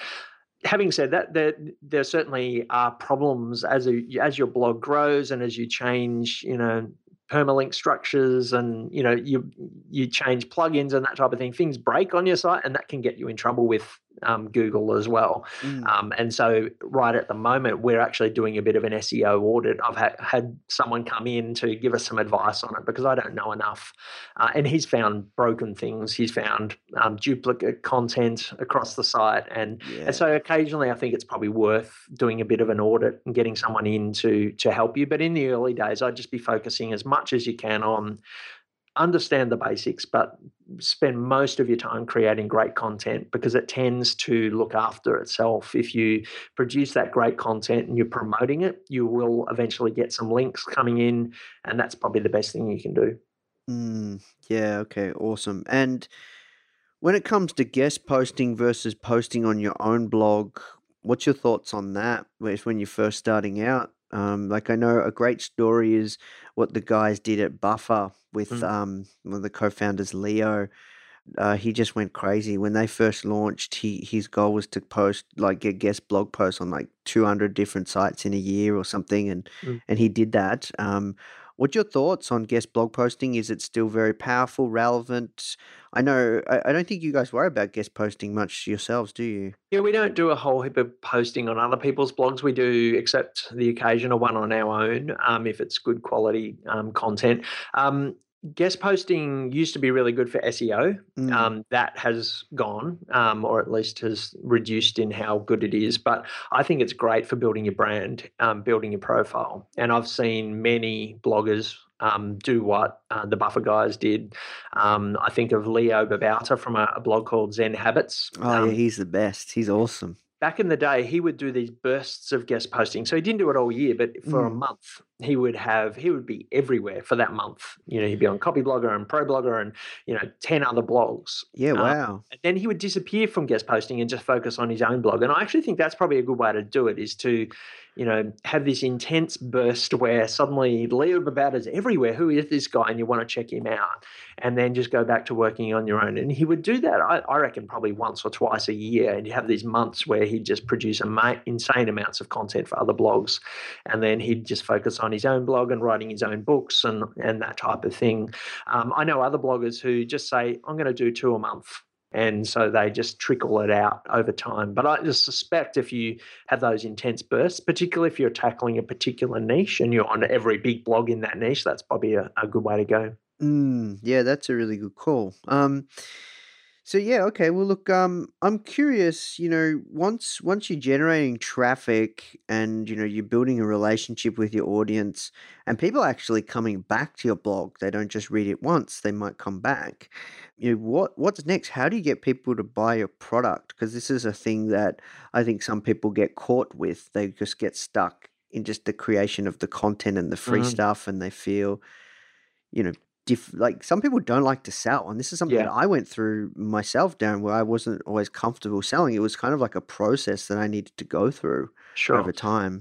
S3: having said that, there there certainly are problems as a, as your blog grows and as you change, you know, permalink structures and you know you you change plugins and that type of thing. Things break on your site, and that can get you in trouble with um, Google as well.
S1: Mm.
S3: Um, and so, right at the moment, we're actually doing a bit of an SEO audit. I've ha- had someone come in to give us some advice on it because I don't know enough. Uh, and he's found broken things. He's found um, duplicate content across the site, and
S1: yeah.
S3: and so occasionally, I think it's probably worth doing a bit of an audit and getting someone in to to help you. But in the early days, I'd just be focusing as much as you can on understand the basics, but spend most of your time creating great content because it tends to look after itself. If you produce that great content and you're promoting it, you will eventually get some links coming in, and that's probably the best thing you can do.
S1: Mm, yeah, okay, awesome. And when it comes to guest posting versus posting on your own blog, what's your thoughts on that when you're first starting out? Um, like I know a great story is what the guys did at Buffer with
S3: Mm.
S1: um, one of the co-founders, Leo. Uh, he just went crazy when they first launched. He his goal was to post like get guest blog posts on like 200 different sites in a year or something, and
S3: Mm.
S1: and he did that. Um, what's your thoughts on guest blog posting? Is it still very powerful, relevant? I know I, I don't think you guys worry about guest posting much yourselves, do you?
S3: Yeah, we don't do a whole heap of posting on other people's blogs. We do accept the occasional one on our own um, if it's good quality um, content. Um, guest posting used to be really good for SEO.
S1: Mm,
S3: Um, that has gone, um, or at least has reduced in how good it is. But I think it's great for building your brand, um, building your profile. And I've seen many bloggers um, do what uh, the Buffer guys did. Um, I think of Leo Babauta from a, a blog called Zen Habits.
S1: oh
S3: Um,
S1: yeah, he's the best. He's awesome.
S3: Back in the day, he would do these bursts of guest posting. So he didn't do it all year, but for a
S1: Mm.
S3: month, he would have he would be everywhere for that month. You know, he'd be on Copyblogger and ProBlogger and you know ten other blogs.
S1: Yeah,
S3: Um,
S1: wow.
S3: and then he would disappear from guest posting and just focus on his own blog. And I actually think that's probably a good way to do it is to, you know, have this intense burst where suddenly Leo Babauta is everywhere. Who is this guy? And you want to check him out. And then just go back to working on your own. And he would do that, I, I reckon, probably once or twice a year. And you have these months where he'd just produce ama- insane amounts of content for other blogs. And then he'd just focus on his own blog and writing his own books and, and that type of thing. Um, I know other bloggers who just say, I'm going to do two a month. And so they just trickle it out over time. But I just suspect if you have those intense bursts, particularly if you're tackling a particular niche and you're on every big blog in that niche, that's probably a, a good way to go.
S1: Mm, yeah, that's a really good call. Um, so yeah, okay. Well, look, um, I'm curious. You know, once once you're generating traffic and you know you're building a relationship with your audience, and people are actually coming back to your blog, they don't just read it once; they might come back. You know, what what's next? How do you get people to buy your product? Because this is a thing that I think some people get caught with. They just get stuck in just the creation of the content and the free
S3: Mhm.
S1: stuff, and they feel, you know diff- like some people don't like to sell and this is something
S3: Yeah.
S1: that i went through myself down where i wasn't always comfortable selling it was kind of like a process that i needed to go through
S3: Sure.
S1: over time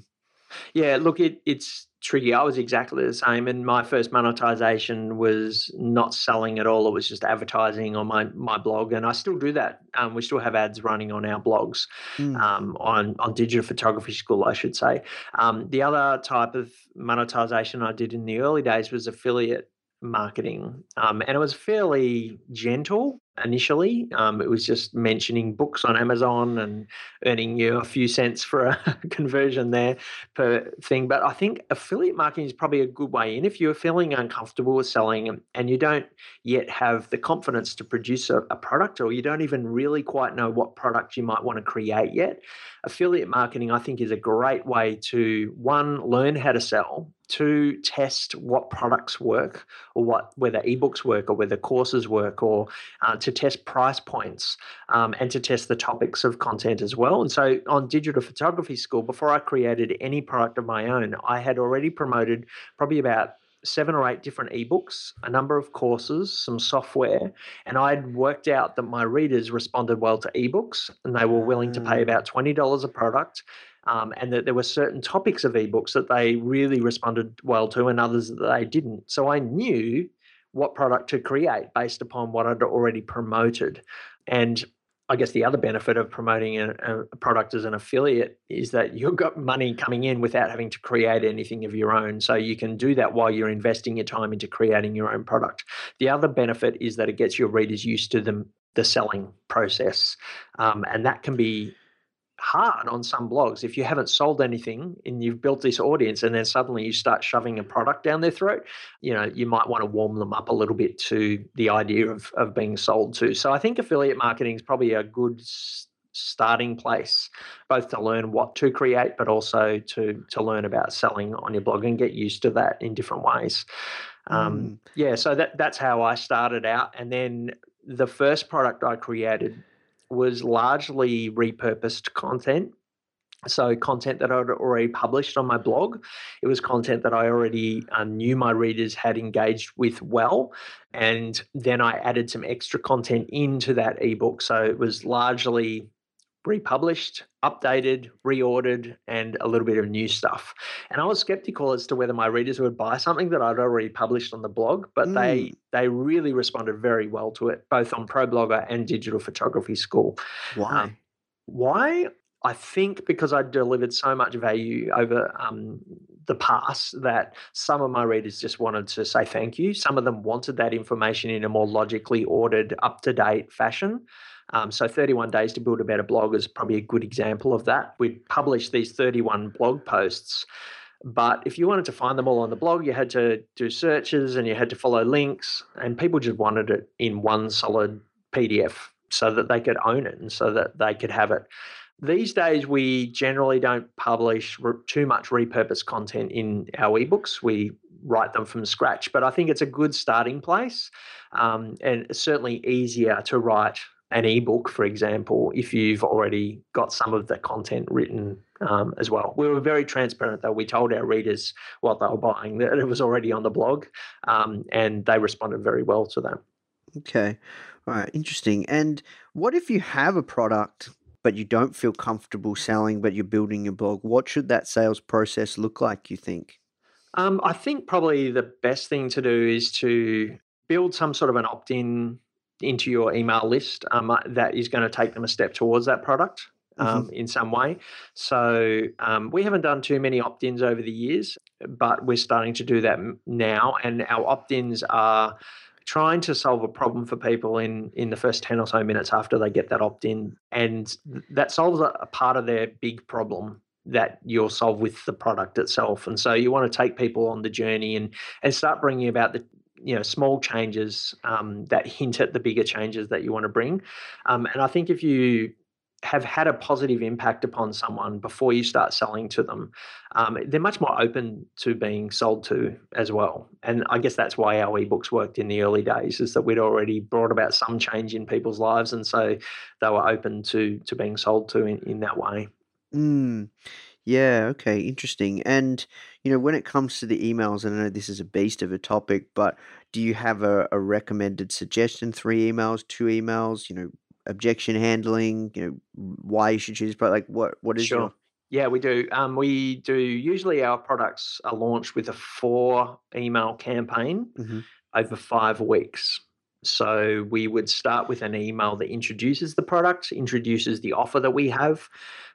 S3: Yeah, look, it, it's tricky. I was exactly the same. And my first monetization was not selling at all. It was just advertising on my, my blog. And I still do that. Um, we still have ads running on our blogs,
S1: Mm,
S3: um, on, on Digital Photography School, I should say. Um, the other type of monetization I did in the early days was affiliate marketing. Um, and it was fairly gentle. initially. Um, it was just mentioning books on Amazon and earning you a few cents for a conversion there per thing. But I think affiliate marketing is probably a good way in if you're feeling uncomfortable with selling and you don't yet have the confidence to produce a, a product or you don't even really quite know what product you might want to create yet. Affiliate marketing, I think, is a great way to one, learn how to sell to test what products work or what whether ebooks work or whether courses work or uh, to test price points um, and to test the topics of content as well. And so on digital photography school before i created any product of my own i had already promoted probably about seven or eight different ebooks, a number of courses, some software, and I'd worked out that my readers responded well to ebooks and they were willing to pay about $20 a product um, and that there were certain topics of ebooks that they really responded well to and others that they didn't. So I knew what product to create based upon what I'd already promoted. And I guess the other benefit of promoting a, a, product as an affiliate is that you've got money coming in without having to create anything of your own. So you can do that while you're investing your time into creating your own product. The other benefit is that it gets your readers used to the, the selling process. Um, and that can be hard on some blogs. If you haven't sold anything and you've built this audience and then suddenly you start shoving a product down their throat you know you might want to warm them up a little bit to the idea of, of being sold to. So i think affiliate marketing is probably a good starting place both to learn what to create but also to to learn about selling on your blog and get used to that in different ways. Um, mm. yeah so that that's how i started out. And then the first product i created was largely repurposed content. So, content that I'd already published on my blog. It was content that I already uh, knew my readers had engaged with well. And then I added some extra content into that ebook. So, it was largely republished, updated, reordered, and a little bit of new stuff. And I was skeptical as to whether my readers would buy something that I'd already published on the blog, but mm. they they really responded very well to it, both on ProBlogger and Digital Photography School.
S1: Why? Um,
S3: why? I think because I delivered so much value over um, the past that some of my readers just wanted to say thank you. Some of them wanted that information in a more logically ordered, up to date fashion. Um, so 31 days to build a better blog is probably a good example of that. We published these 31 blog posts. But if you wanted to find them all on the blog, you had to do searches and you had to follow links, and people just wanted it in one solid PDF so that they could own it and so that they could have it. These days, we generally don't publish too much repurposed content in our ebooks. We write them from scratch, but I think it's a good starting place um, and certainly easier to write an ebook, for example, if you've already got some of the content written um, as well. We were very transparent, though. We told our readers what they were buying, that it was already on the blog, um, and they responded very well to that.
S1: Okay. All right. Interesting. And what if you have a product but you don't feel comfortable selling, but you're building your blog? What should that sales process look like, you think?
S3: Um, I think probably the best thing to do is to build some sort of an opt in into your email list um, uh, that is going to take them a step towards that product um, mm-hmm. in some way. So um, we haven't done too many opt ins over the years, but we're starting to do that now. And our opt ins are trying to solve a problem for people in in the first 10 or so minutes after they get that opt in and that solves a, a part of their big problem that you'll solve with the product itself and so you want to take people on the journey and and start bringing about the you know small changes um, that hint at the bigger changes that you want to bring um, and i think if you have had a positive impact upon someone before you start selling to them um, they're much more open to being sold to as well and i guess that's why our ebooks worked in the early days is that we'd already brought about some change in people's lives and so they were open to to being sold to in, in that way
S1: mm. Yeah, okay, interesting. And, you know, when it comes to the emails, and I know this is a beast of a topic, but do you have a, a recommended suggestion? Three emails, two emails, you know, objection handling, you know, why you should choose, but like what what is
S3: sure.
S1: your
S3: yeah, we do. Um, we do. Usually, our products are launched with a four email campaign mm-hmm. over five weeks. So we would start with an email that introduces the product, introduces the offer that we have,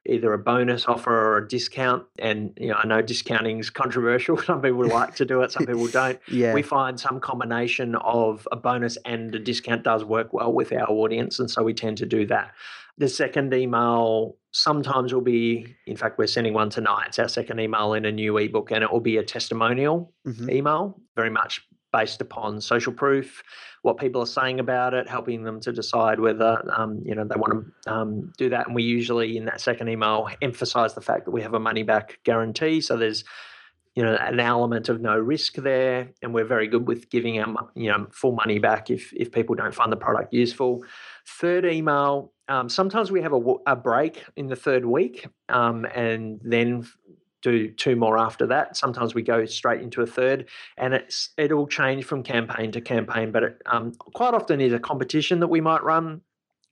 S3: either a bonus offer or a discount. And you know, I know discounting is controversial. Some people like to do it, some people don't.
S1: Yeah.
S3: We find some combination of a bonus and a discount does work well with our audience, and so we tend to do that. The second email sometimes will be, in fact, we're sending one tonight. It's our second email in a new ebook, and it will be a testimonial
S1: Mhm.
S3: email, very much based upon social proof, what people are saying about it, helping them to decide whether um, you know they want to um, do that. And we usually in that second email emphasize the fact that we have a money back guarantee. So there's you know an element of no risk there, and we're very good with giving our you know full money back if if people don't find the product useful. Third email. Um, sometimes we have a, a break in the third week, um, and then do two more after that. Sometimes we go straight into a third, and it's it'll change from campaign to campaign. But it um, quite often is a competition that we might run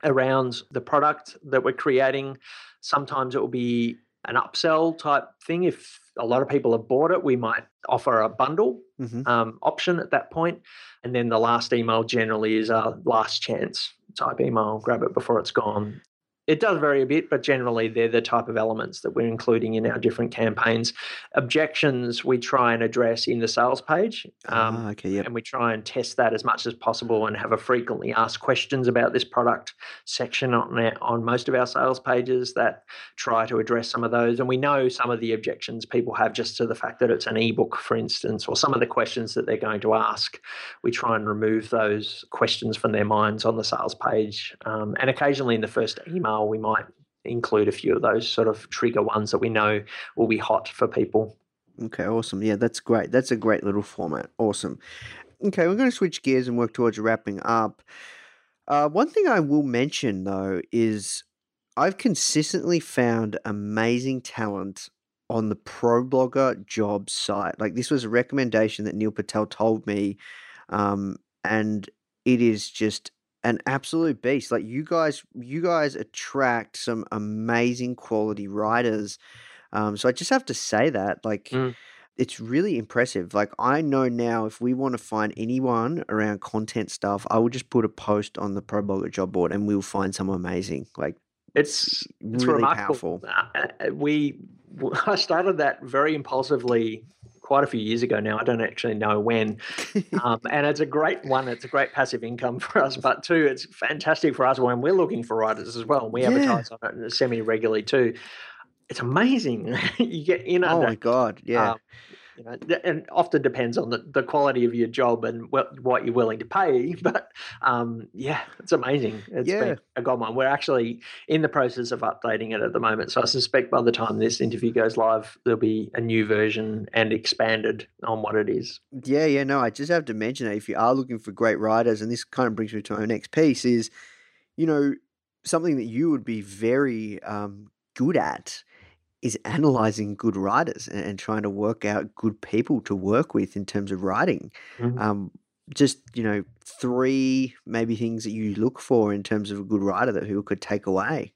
S3: around the product that we're creating. Sometimes it will be an upsell type thing. If a lot of people have bought it, we might offer a bundle
S1: Mhm.
S3: um, option at that point. And then the last email generally is a last chance type email. Grab it before it's gone. It does vary a bit, but generally they're the type of elements that we're including in our different campaigns. Objections we try and address in the sales page. Um,
S1: ah, okay, yep.
S3: and we try and test that as much as possible and have a frequently asked questions about this product section on our, on most of our sales pages that try to address some of those and we know some of the objections people have just to the fact that it's an ebook for instance or some of the questions that they're going to ask we try and remove those questions from their minds on the sales page um, and occasionally in the first email we might include a few of those sort of trigger ones that we know will be hot for people
S1: Okay, awesome. Yeah, that's great. That's a great little format. Awesome. Okay, we're going to switch gears and work towards wrapping up. Uh, one thing I will mention though is I've consistently found amazing talent on the ProBlogger job site. Like this was a recommendation that Neil Patel told me, um, and it is just an absolute beast. Like you guys, you guys attract some amazing quality writers. Um, so I just have to say that, like,
S3: Mm.
S1: it's really impressive. Like I know now, if we want to find anyone around content stuff, I will just put a post on the ProBlogger job board, and we'll find someone amazing. Like
S3: it's it's
S1: really
S3: remarkable.
S1: powerful.
S3: Uh, uh, we I started that very impulsively quite a few years ago now. I don't actually know when, um, and it's a great one. It's a great passive income for us, but two, it's fantastic for us when we're looking for writers as well. And We
S1: Yeah.
S3: advertise on it semi regularly too. It's amazing. you get in
S1: oh my god, yeah.
S3: um, you know, and often depends on the, the quality of your job and what, what you're willing to pay. But um, yeah, it's amazing. It's
S1: Yeah.
S3: been a gold mine. We're actually in the process of updating it at the moment. So I suspect by the time this interview goes live, there'll be a new version and expanded on what it is.
S1: Yeah, yeah, no, I just have to mention that if you are looking for great writers, and this kind of brings me to my next piece, is you know something that you would be very um, good at is analyzing good writers and, and trying to work out good people to work with in terms of writing.
S3: Mhm.
S1: Um, just you know, three maybe things that you look for in terms of a good writer that people could take away.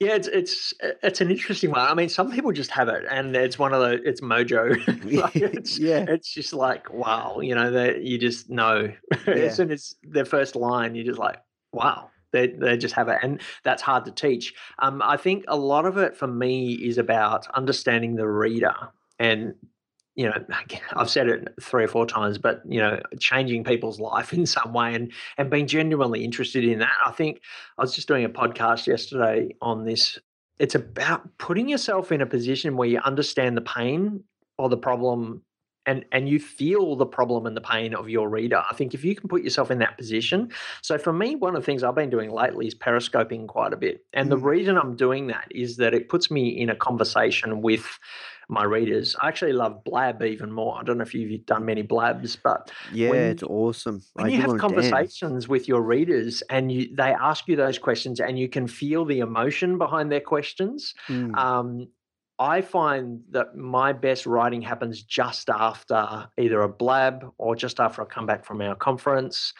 S3: Yeah, it's it's it's an interesting one. I mean, some people just have it, and it's one of the it's mojo. like it's,
S1: Yeah.
S3: it's just like wow, you know, that you just know
S1: Yeah.
S3: as soon as their first line, you're just like wow, they they just have it, and that's hard to teach. Um, I think a lot of it for me is about understanding the reader, and you know, I've said it three or four times, but you know, changing people's life in some way, and and being genuinely interested in that. I think I was just doing a podcast yesterday on this. It's about putting yourself in a position where you understand the pain or the problem and and you feel the problem and the pain of your reader. I think if you can put yourself in that position. So for me, one of the things I've been doing lately is periscoping quite a bit. And the
S1: Mm.
S3: reason I'm doing that is that it puts me in a conversation with my readers. I actually love blab even more. I don't know if you've done many blabs, but
S1: Yeah,
S3: When-
S1: it's awesome.
S3: when
S1: I
S3: you have conversations with your readers and you they ask you those questions and you can feel the emotion behind their questions
S1: Mm.
S3: um, i find that my best writing happens just after either a blab or just after i come back from our conference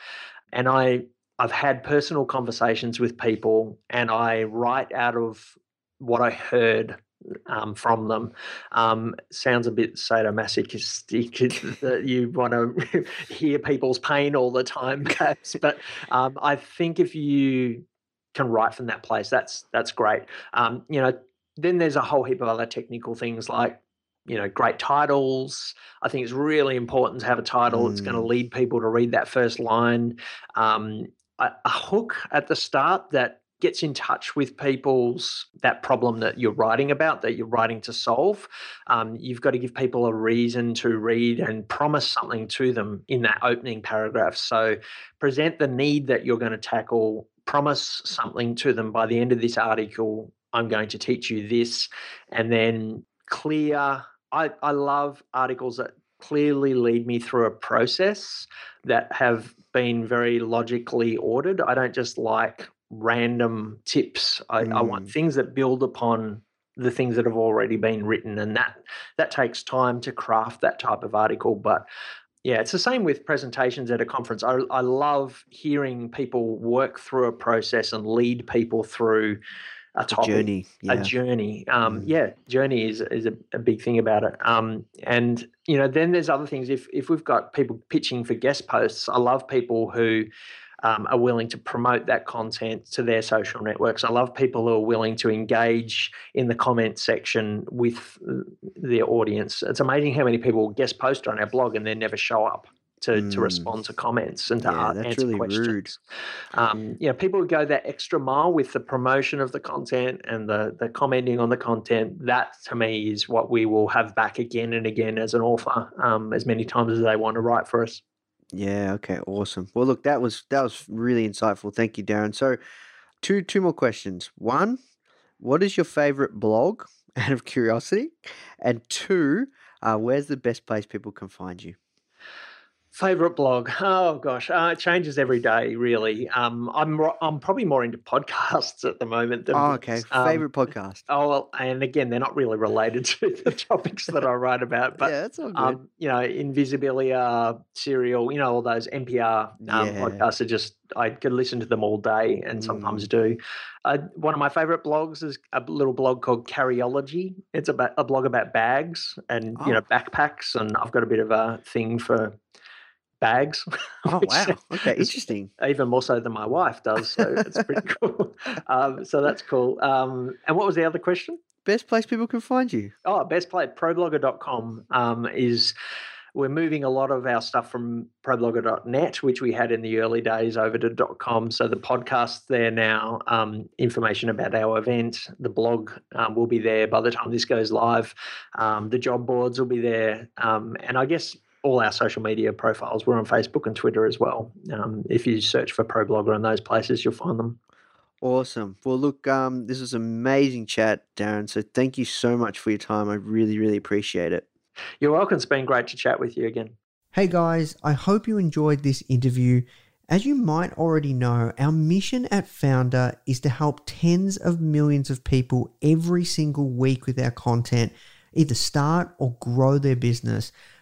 S3: and i i've had personal conversations with people and i write out of what i heard um, from them. Um, sounds a bit sadomasochistic that you want to hear people's pain all the time, perhaps. But um, I think if you can write from that place, that's that's great. Um, you know, then there's a whole heap of other technical things like you know great titles. I think it's really important to have a title it's going to
S1: Mm.
S3: lead people to read that first line. Um, a, a hook at the start that gets in touch with people's that problem that you're writing about that you're writing to solve um, you've got to give people a reason to read and promise something to them in that opening paragraph. So present the need that you're going to tackle promise something to them by the end of this article i'm going to teach you this and then clear i, I love articles that clearly lead me through a process that have been very logically ordered. I don't just like random tips. I, I want
S1: Mm.
S3: things that build upon the things that have already been written and that that takes time to craft that type of article but yeah it's the same with presentations at a conference. I, I love hearing people work through a process and lead people through a topic
S1: journey.
S3: a journey. Um,
S1: Mm.
S3: Yeah, journey is is a, a big thing about it. Um, and you know, then there's other things. If if we've got people pitching for guest posts, I love people who um, are willing to promote that content to their social networks. I love people who are willing to engage in the comment section with uh, their audience. It's amazing how many people guest post on our blog and then never show up. To, to
S1: Mm.
S3: respond to comments and to
S1: Yeah,
S3: answer
S1: really
S3: questions.
S1: rude.
S3: Um, you know, people who go that extra mile with the promotion of the content and the the commenting on the content. That to me is what we will have back again and again as an author, um, as many times as they want to write for us.
S1: Yeah. Okay. Awesome. Well, look, that was that was really insightful. Thank you, Darren. So, two two more questions. One, what is your favorite blog? Out of curiosity, and two, uh, where's the best place people can find you?
S3: Favorite blog? Oh gosh, uh, it changes every day. Really, um, I'm I'm probably more into podcasts at the moment. Than
S1: Oh, okay.
S3: Um,
S1: Favorite podcast.
S3: Oh, well, and again, they're not really related to the topics that I write about, but
S1: yeah, that's all good.
S3: um, you know, Invisibilia, Serial, you know, all those NPR um,
S1: Yeah.
S3: podcasts are just, I could listen to them all day and sometimes do. Uh, one of my favorite blogs is a little blog called Carryology. It's about a blog about bags and, you know,
S1: Oh.
S3: backpacks. And I've got a bit of a thing for bags.
S1: oh wow. Okay. Interesting.
S3: Even more so than my wife does. So it's pretty cool. Um, so that's cool. Um, and what was the other question?
S1: Best place people can find you.
S3: Oh, best play problogger.com um, is we're moving a lot of our stuff from problogger.net, which we had in the early days, over to .com. So the podcast's there now, um, information about our event, the blog um, will be there by the time this goes live. Um, the job boards will be there, um, and I guess all our social media profiles. We're on Facebook and Twitter as well. Um, if you search for ProBlogger in those places, you'll find them.
S1: Awesome. Well, look, um, this was amazing chat, Darren. So thank you so much for your time. I really, really appreciate it.
S3: You're welcome. It's been great to chat with you again.
S1: Hey guys, I hope you enjoyed this interview. As you might already know, our mission at Foundr is to help tens of millions of people every single week with our content, either start or grow their business,